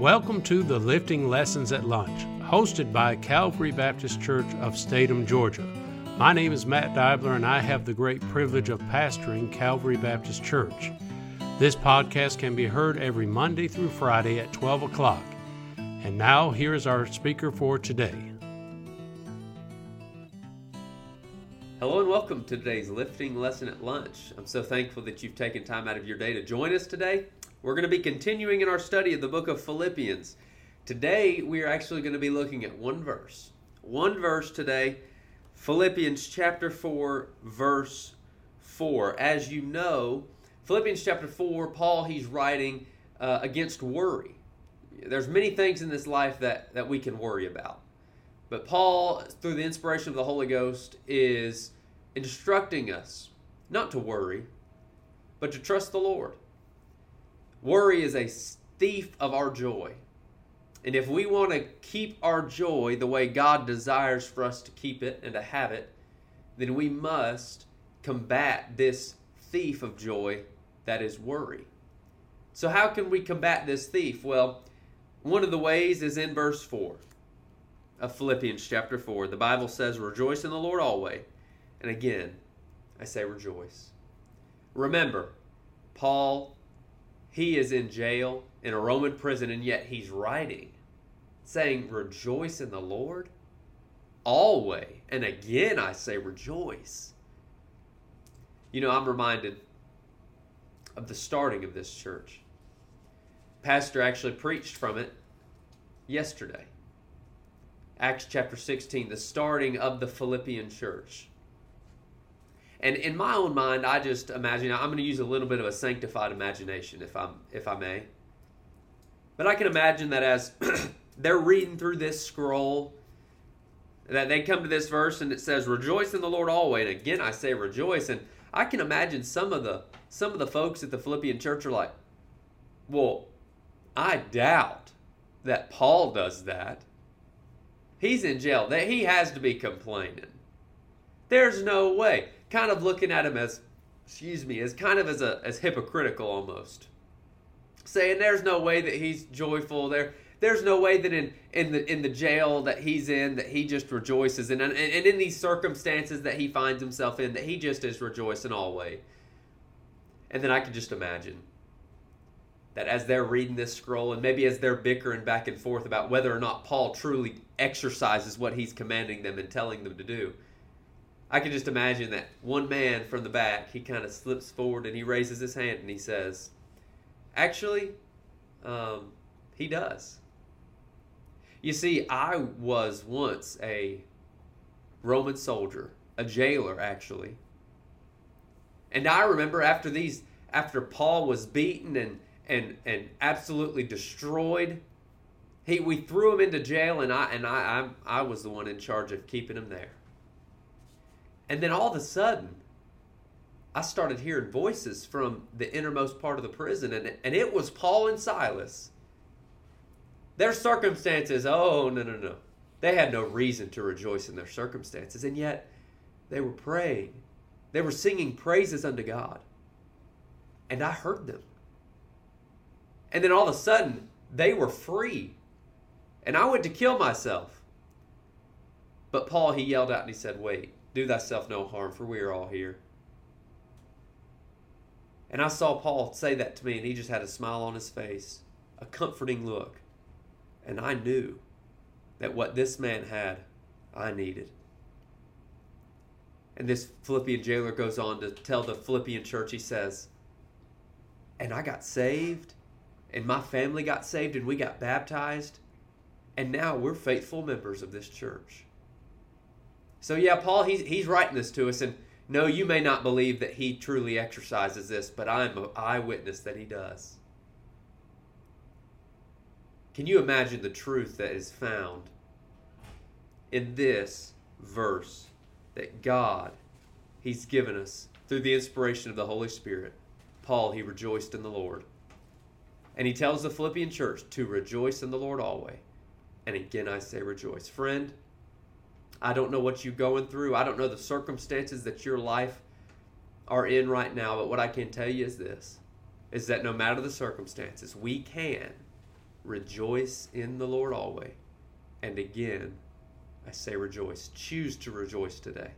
Welcome to the Lifting Lessons at Lunch, hosted by Calvary Baptist Church of Statham, Georgia. My name is Matt Dibler, and I have the great privilege of pastoring Calvary Baptist Church. This podcast can be heard every Monday through Friday at 12 o'clock. And now, here is our speaker for today. Hello and welcome to today's lifting lesson at lunch. I'm so thankful that you've taken time out of your day to join us today. We're going to be continuing in our study of the book of Philippians. Today, we are actually going to be looking at one verse. One verse today, Philippians chapter 4, verse 4. As you know, Philippians chapter 4, Paul, he's writing uh, against worry. There's many things in this life that, that we can worry about. But Paul, through the inspiration of the Holy Ghost, is instructing us not to worry, but to trust the Lord. Worry is a thief of our joy. And if we want to keep our joy the way God desires for us to keep it and to have it, then we must combat this thief of joy that is worry. So, how can we combat this thief? Well, one of the ways is in verse 4 of Philippians chapter 4. The Bible says, Rejoice in the Lord always. And again, I say rejoice. Remember, Paul he is in jail in a Roman prison, and yet he's writing, saying, Rejoice in the Lord always. And again, I say, Rejoice. You know, I'm reminded of the starting of this church. Pastor actually preached from it yesterday. Acts chapter 16, the starting of the Philippian church. And in my own mind, I just imagine I'm going to use a little bit of a sanctified imagination, if I'm if I may. But I can imagine that as they're reading through this scroll, that they come to this verse and it says, "Rejoice in the Lord always." And again, I say rejoice. And I can imagine some of the some of the folks at the Philippian church are like, "Well, I doubt that Paul does that. He's in jail. That he has to be complaining. There's no way kind of looking at him as, excuse me, as kind of as a as hypocritical almost, saying there's no way that he's joyful. There, there's no way that in in the in the jail that he's in that he just rejoices, and and, and in these circumstances that he finds himself in that he just is rejoicing always. And then I can just imagine that as they're reading this scroll and maybe as they're bickering back and forth about whether or not Paul truly exercises what he's commanding them and telling them to do, I can just imagine that one man from the back, he kind of slips forward and he raises his hand and he says, Actually, um, he does. You see, I was once a Roman soldier, a jailer actually. And I remember after these, after Paul was beaten and and and absolutely destroyed, he we threw him into jail, and I and I I, I was the one in charge of keeping him there. And then all of a sudden, I started hearing voices from the innermost part of the prison, and, and it was Paul and Silas. Their circumstances, oh, no, no, no. They had no reason to rejoice in their circumstances, and yet they were praying. They were singing praises unto God. And I heard them. And then all of a sudden, they were free. And I went to kill myself. But Paul, he yelled out and he said, Wait. Do thyself no harm, for we are all here. And I saw Paul say that to me, and he just had a smile on his face, a comforting look. And I knew that what this man had, I needed. And this Philippian jailer goes on to tell the Philippian church, he says, And I got saved, and my family got saved, and we got baptized, and now we're faithful members of this church. So yeah, Paul, he's he's writing this to us, and no, you may not believe that he truly exercises this, but I'm an eyewitness that he does. Can you imagine the truth that is found in this verse that God, He's given us through the inspiration of the Holy Spirit? Paul, he rejoiced in the Lord. And he tells the Philippian church to rejoice in the Lord always. And again, I say rejoice. Friend, I don't know what you're going through. I don't know the circumstances that your life are in right now, but what I can tell you is this is that no matter the circumstances, we can rejoice in the Lord always. And again, I say rejoice. Choose to rejoice today.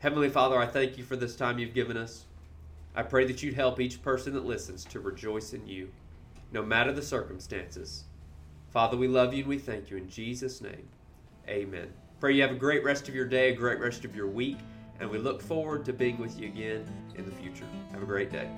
Heavenly Father, I thank you for this time you've given us. I pray that you'd help each person that listens to rejoice in you, no matter the circumstances. Father, we love you and we thank you in Jesus' name. Amen. Pray you have a great rest of your day, a great rest of your week, and we look forward to being with you again in the future. Have a great day.